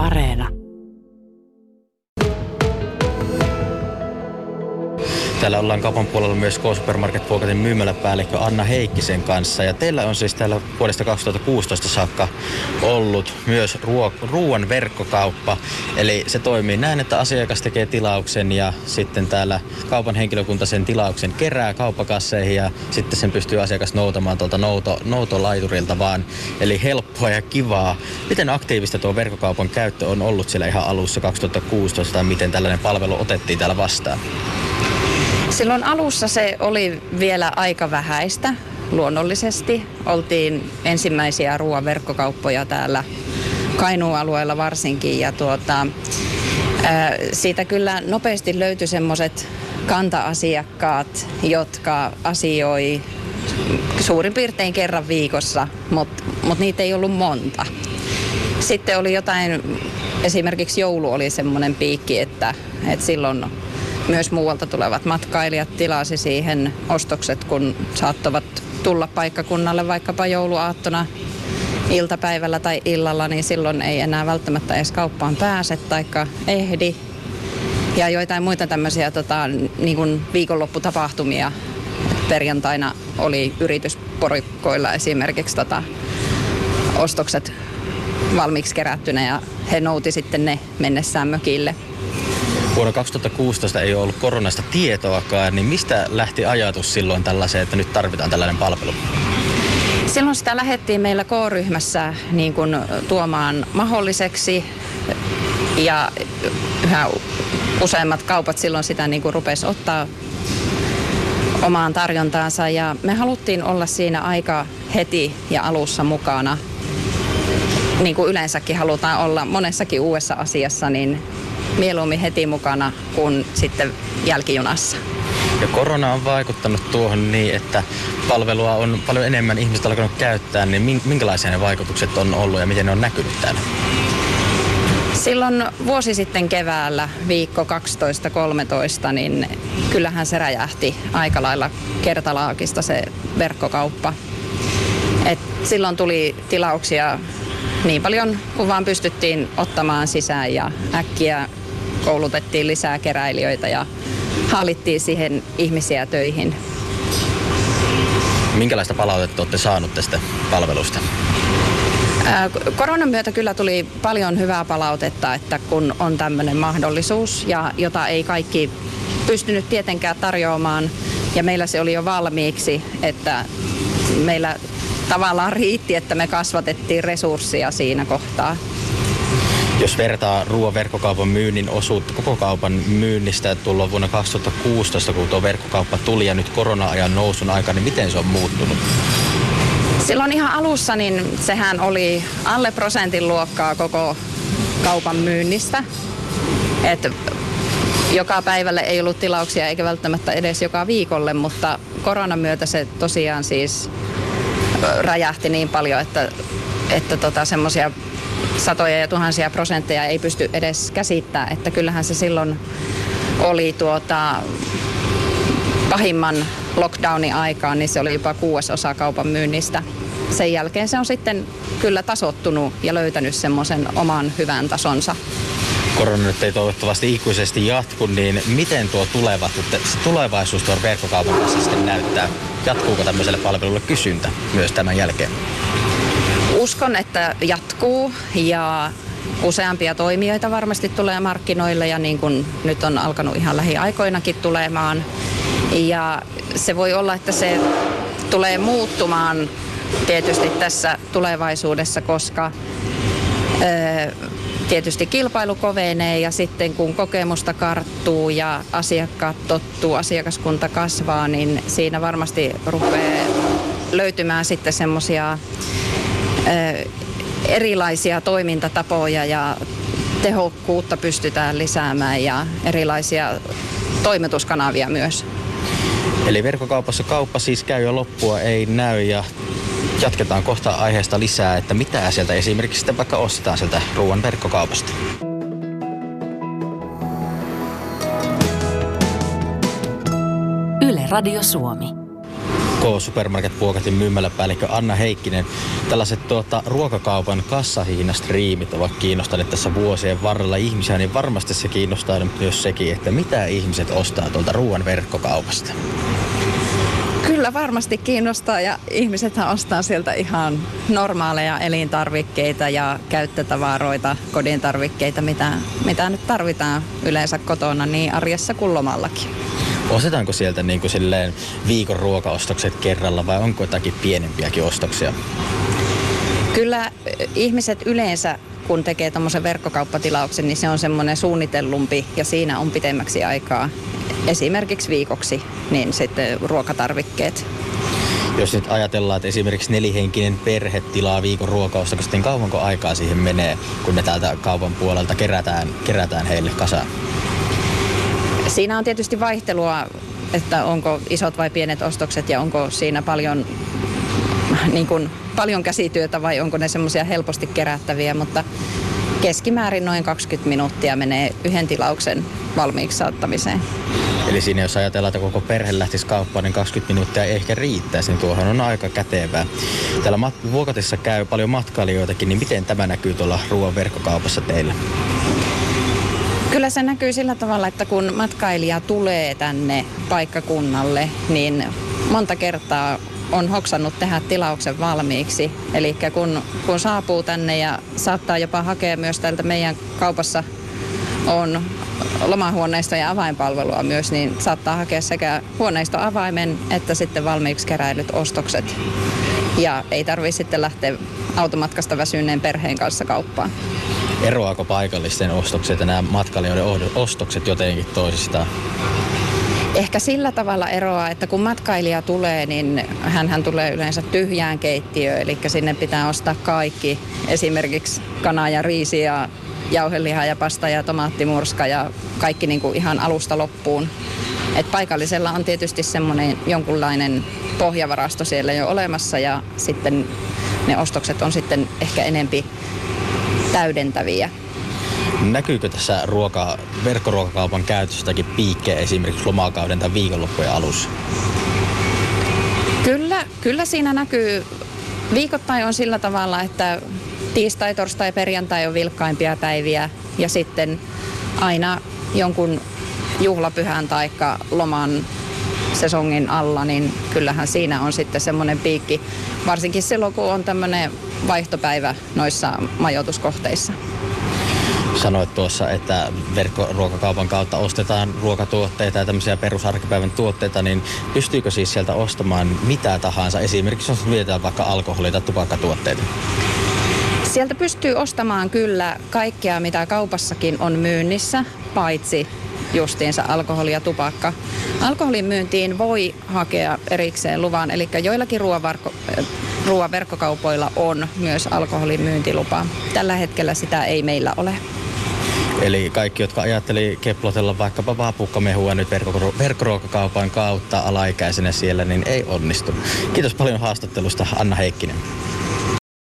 Areena. Täällä ollaan kaupan puolella myös K-Supermarket Vuokatin myymäläpäällikkö Anna Heikkisen kanssa. Ja teillä on siis täällä vuodesta 2016 saakka ollut myös ruo- ruoan verkkokauppa. Eli se toimii näin, että asiakas tekee tilauksen ja sitten täällä kaupan henkilökunta sen tilauksen kerää kauppakasseihin ja sitten sen pystyy asiakas noutamaan tuolta nouto, noutolaiturilta vaan. Eli helppoa ja kivaa. Miten aktiivista tuo verkkokaupan käyttö on ollut siellä ihan alussa 2016 tai miten tällainen palvelu otettiin täällä vastaan? Silloin alussa se oli vielä aika vähäistä luonnollisesti. Oltiin ensimmäisiä ruoaverkkokauppoja täällä Kainuun alueella varsinkin ja tuota, ää, siitä kyllä nopeasti löytyi semmoiset kanta-asiakkaat, jotka asioi suurin piirtein kerran viikossa, mutta mut niitä ei ollut monta. Sitten oli jotain, esimerkiksi joulu oli semmoinen piikki, että, että silloin myös muualta tulevat matkailijat tilasi siihen ostokset, kun saattavat tulla paikkakunnalle vaikkapa jouluaattona iltapäivällä tai illalla, niin silloin ei enää välttämättä edes kauppaan pääse taikka ehdi. Ja joitain muita tämmöisiä tota, niin kuin viikonlopputapahtumia. Perjantaina oli yritysporikkoilla esimerkiksi tota, ostokset valmiiksi kerättynä ja he nouti sitten ne mennessään mökille. Vuonna 2016 ei ole ollut koronasta tietoakaan, niin mistä lähti ajatus silloin tällaiseen, että nyt tarvitaan tällainen palvelu? Silloin sitä lähdettiin meillä K-ryhmässä niin kuin tuomaan mahdolliseksi ja yhä useimmat kaupat silloin sitä niin kuin rupesi ottaa omaan tarjontaansa ja me haluttiin olla siinä aika heti ja alussa mukana. Niin kuin yleensäkin halutaan olla monessakin uudessa asiassa, niin mieluummin heti mukana kuin sitten jälkijunassa. Ja korona on vaikuttanut tuohon niin, että palvelua on paljon enemmän ihmiset alkanut käyttää, niin minkälaisia ne vaikutukset on ollut ja miten ne on näkynyt täällä? Silloin vuosi sitten keväällä, viikko 12-13, niin kyllähän se räjähti aika lailla kertalaakista se verkkokauppa. Et silloin tuli tilauksia niin paljon kuin vaan pystyttiin ottamaan sisään ja äkkiä koulutettiin lisää keräilijöitä ja hallittiin siihen ihmisiä töihin. Minkälaista palautetta olette saanut tästä palvelusta? Koronan myötä kyllä tuli paljon hyvää palautetta, että kun on tämmöinen mahdollisuus, ja jota ei kaikki pystynyt tietenkään tarjoamaan, ja meillä se oli jo valmiiksi, että meillä tavallaan riitti, että me kasvatettiin resursseja siinä kohtaa. Jos vertaa ruoan verkkokaupan myynnin osuutta koko kaupan myynnistä tullut vuonna 2016, kun tuo verkkokauppa tuli ja nyt korona-ajan nousun aika, niin miten se on muuttunut? Silloin ihan alussa niin sehän oli alle prosentin luokkaa koko kaupan myynnistä. Et joka päivälle ei ollut tilauksia eikä välttämättä edes joka viikolle, mutta koronan myötä se tosiaan siis räjähti niin paljon, että, että tota, semmoisia satoja ja tuhansia prosentteja ei pysty edes käsittämään, että kyllähän se silloin oli tuota, pahimman lockdownin aikaan, niin se oli jopa kuudesosa kaupan myynnistä. Sen jälkeen se on sitten kyllä tasottunut ja löytänyt semmoisen oman hyvän tasonsa. Korona nyt ei toivottavasti ikuisesti jatku, niin miten tuo tuleva, tulevaisuus tuon verkkokaupan kanssa sitten näyttää? Jatkuuko tämmöiselle palvelulle kysyntä myös tämän jälkeen? Uskon, että jatkuu ja useampia toimijoita varmasti tulee markkinoille ja niin kuin nyt on alkanut ihan lähiaikoinakin tulemaan. Ja se voi olla, että se tulee muuttumaan tietysti tässä tulevaisuudessa, koska tietysti kilpailu kovenee ja sitten kun kokemusta karttuu ja asiakkaat tottuu, asiakaskunta kasvaa, niin siinä varmasti rupeaa löytymään sitten semmoisia erilaisia toimintatapoja ja tehokkuutta pystytään lisäämään ja erilaisia toimituskanavia myös. Eli verkkokaupassa kauppa siis käy jo loppua ei näy ja jatketaan kohta aiheesta lisää, että mitä sieltä esimerkiksi sitten vaikka ostetaan sieltä ruoan verkkokaupasta. Yle Radio Suomi. K-Supermarket Puokatin myymäläpäällikkö Anna Heikkinen. Tällaiset tuota, ruokakaupan kassahiinastriimit ovat kiinnostaneet tässä vuosien varrella ihmisiä, niin varmasti se kiinnostaa myös sekin, että mitä ihmiset ostaa tuolta ruoan verkkokaupasta. Kyllä varmasti kiinnostaa ja ihmisethän ostaa sieltä ihan normaaleja elintarvikkeita ja käyttötavaroita, kodin tarvikkeita, mitä, mitä nyt tarvitaan yleensä kotona niin arjessa kuin lomallakin. Ostetaanko sieltä niin kuin silleen viikon ruokaostokset kerralla vai onko jotakin pienempiäkin ostoksia? Kyllä ihmiset yleensä kun tekee tuommoisen verkkokauppatilauksen, niin se on semmoinen suunnitellumpi ja siinä on pitemmäksi aikaa esimerkiksi viikoksi, niin sitten ruokatarvikkeet. Jos nyt ajatellaan, että esimerkiksi nelihenkinen perhe tilaa viikon ruokaostokset, niin kauanko aikaa siihen menee, kun ne täältä kaupan puolelta kerätään, kerätään heille kasaan? Siinä on tietysti vaihtelua, että onko isot vai pienet ostokset ja onko siinä paljon, niin kuin, paljon käsityötä vai onko ne semmoisia helposti kerättäviä, mutta keskimäärin noin 20 minuuttia menee yhden tilauksen valmiiksi saattamiseen. Eli siinä jos ajatellaan, että koko perhe lähtisi kauppaan, niin 20 minuuttia ei ehkä riittäisi, niin tuohon on aika kätevää. Täällä Vuokatissa käy paljon matkailijoitakin, niin miten tämä näkyy tuolla ruoan verkkokaupassa teillä? Kyllä se näkyy sillä tavalla, että kun matkailija tulee tänne paikkakunnalle, niin monta kertaa on hoksannut tehdä tilauksen valmiiksi. Eli kun, kun saapuu tänne ja saattaa jopa hakea myös täältä meidän kaupassa on lomahuoneisto ja avainpalvelua myös, niin saattaa hakea sekä huoneistoavaimen että sitten valmiiksi keräilyt ostokset. Ja ei tarvitse sitten lähteä automatkasta väsyneen perheen kanssa kauppaan. Eroaako paikallisten ostokset ja nämä matkailijoiden ostokset jotenkin toisistaan? Ehkä sillä tavalla eroa, että kun matkailija tulee, niin hän tulee yleensä tyhjään keittiöön, eli sinne pitää ostaa kaikki, esimerkiksi kana ja riisi ja jauheliha ja pasta ja tomaattimurska ja kaikki niin kuin ihan alusta loppuun. Et paikallisella on tietysti semmoinen jonkunlainen pohjavarasto siellä jo olemassa ja sitten ne ostokset on sitten ehkä enempi täydentäviä. Näkyykö tässä ruoka, verkkoruokakaupan käytöstäkin piikkejä esimerkiksi lomakauden tai viikonloppujen alussa? Kyllä, kyllä siinä näkyy. Viikoittain on sillä tavalla, että tiistai, torstai, perjantai on vilkkaimpia päiviä ja sitten aina jonkun juhlapyhän tai loman sesongin alla, niin kyllähän siinä on sitten semmoinen piikki, varsinkin silloin kun on tämmöinen vaihtopäivä noissa majoituskohteissa. Sanoit tuossa, että verkkoruokakaupan kautta ostetaan ruokatuotteita ja tämmöisiä perusarkipäivän tuotteita, niin pystyykö siis sieltä ostamaan mitä tahansa, esimerkiksi jos mietitään vaikka alkoholi- tai tupakkatuotteita? Sieltä pystyy ostamaan kyllä kaikkea, mitä kaupassakin on myynnissä, paitsi justiinsa alkoholi ja tupakka. Alkoholin myyntiin voi hakea erikseen luvan, eli joillakin ruoaverkkokaupoilla on myös alkoholin myyntilupa. Tällä hetkellä sitä ei meillä ole. Eli kaikki, jotka ajatteli keplotella vaikkapa vaapukkamehua nyt verkkoruokakaupan kautta alaikäisenä siellä, niin ei onnistu. Kiitos paljon haastattelusta Anna Heikkinen.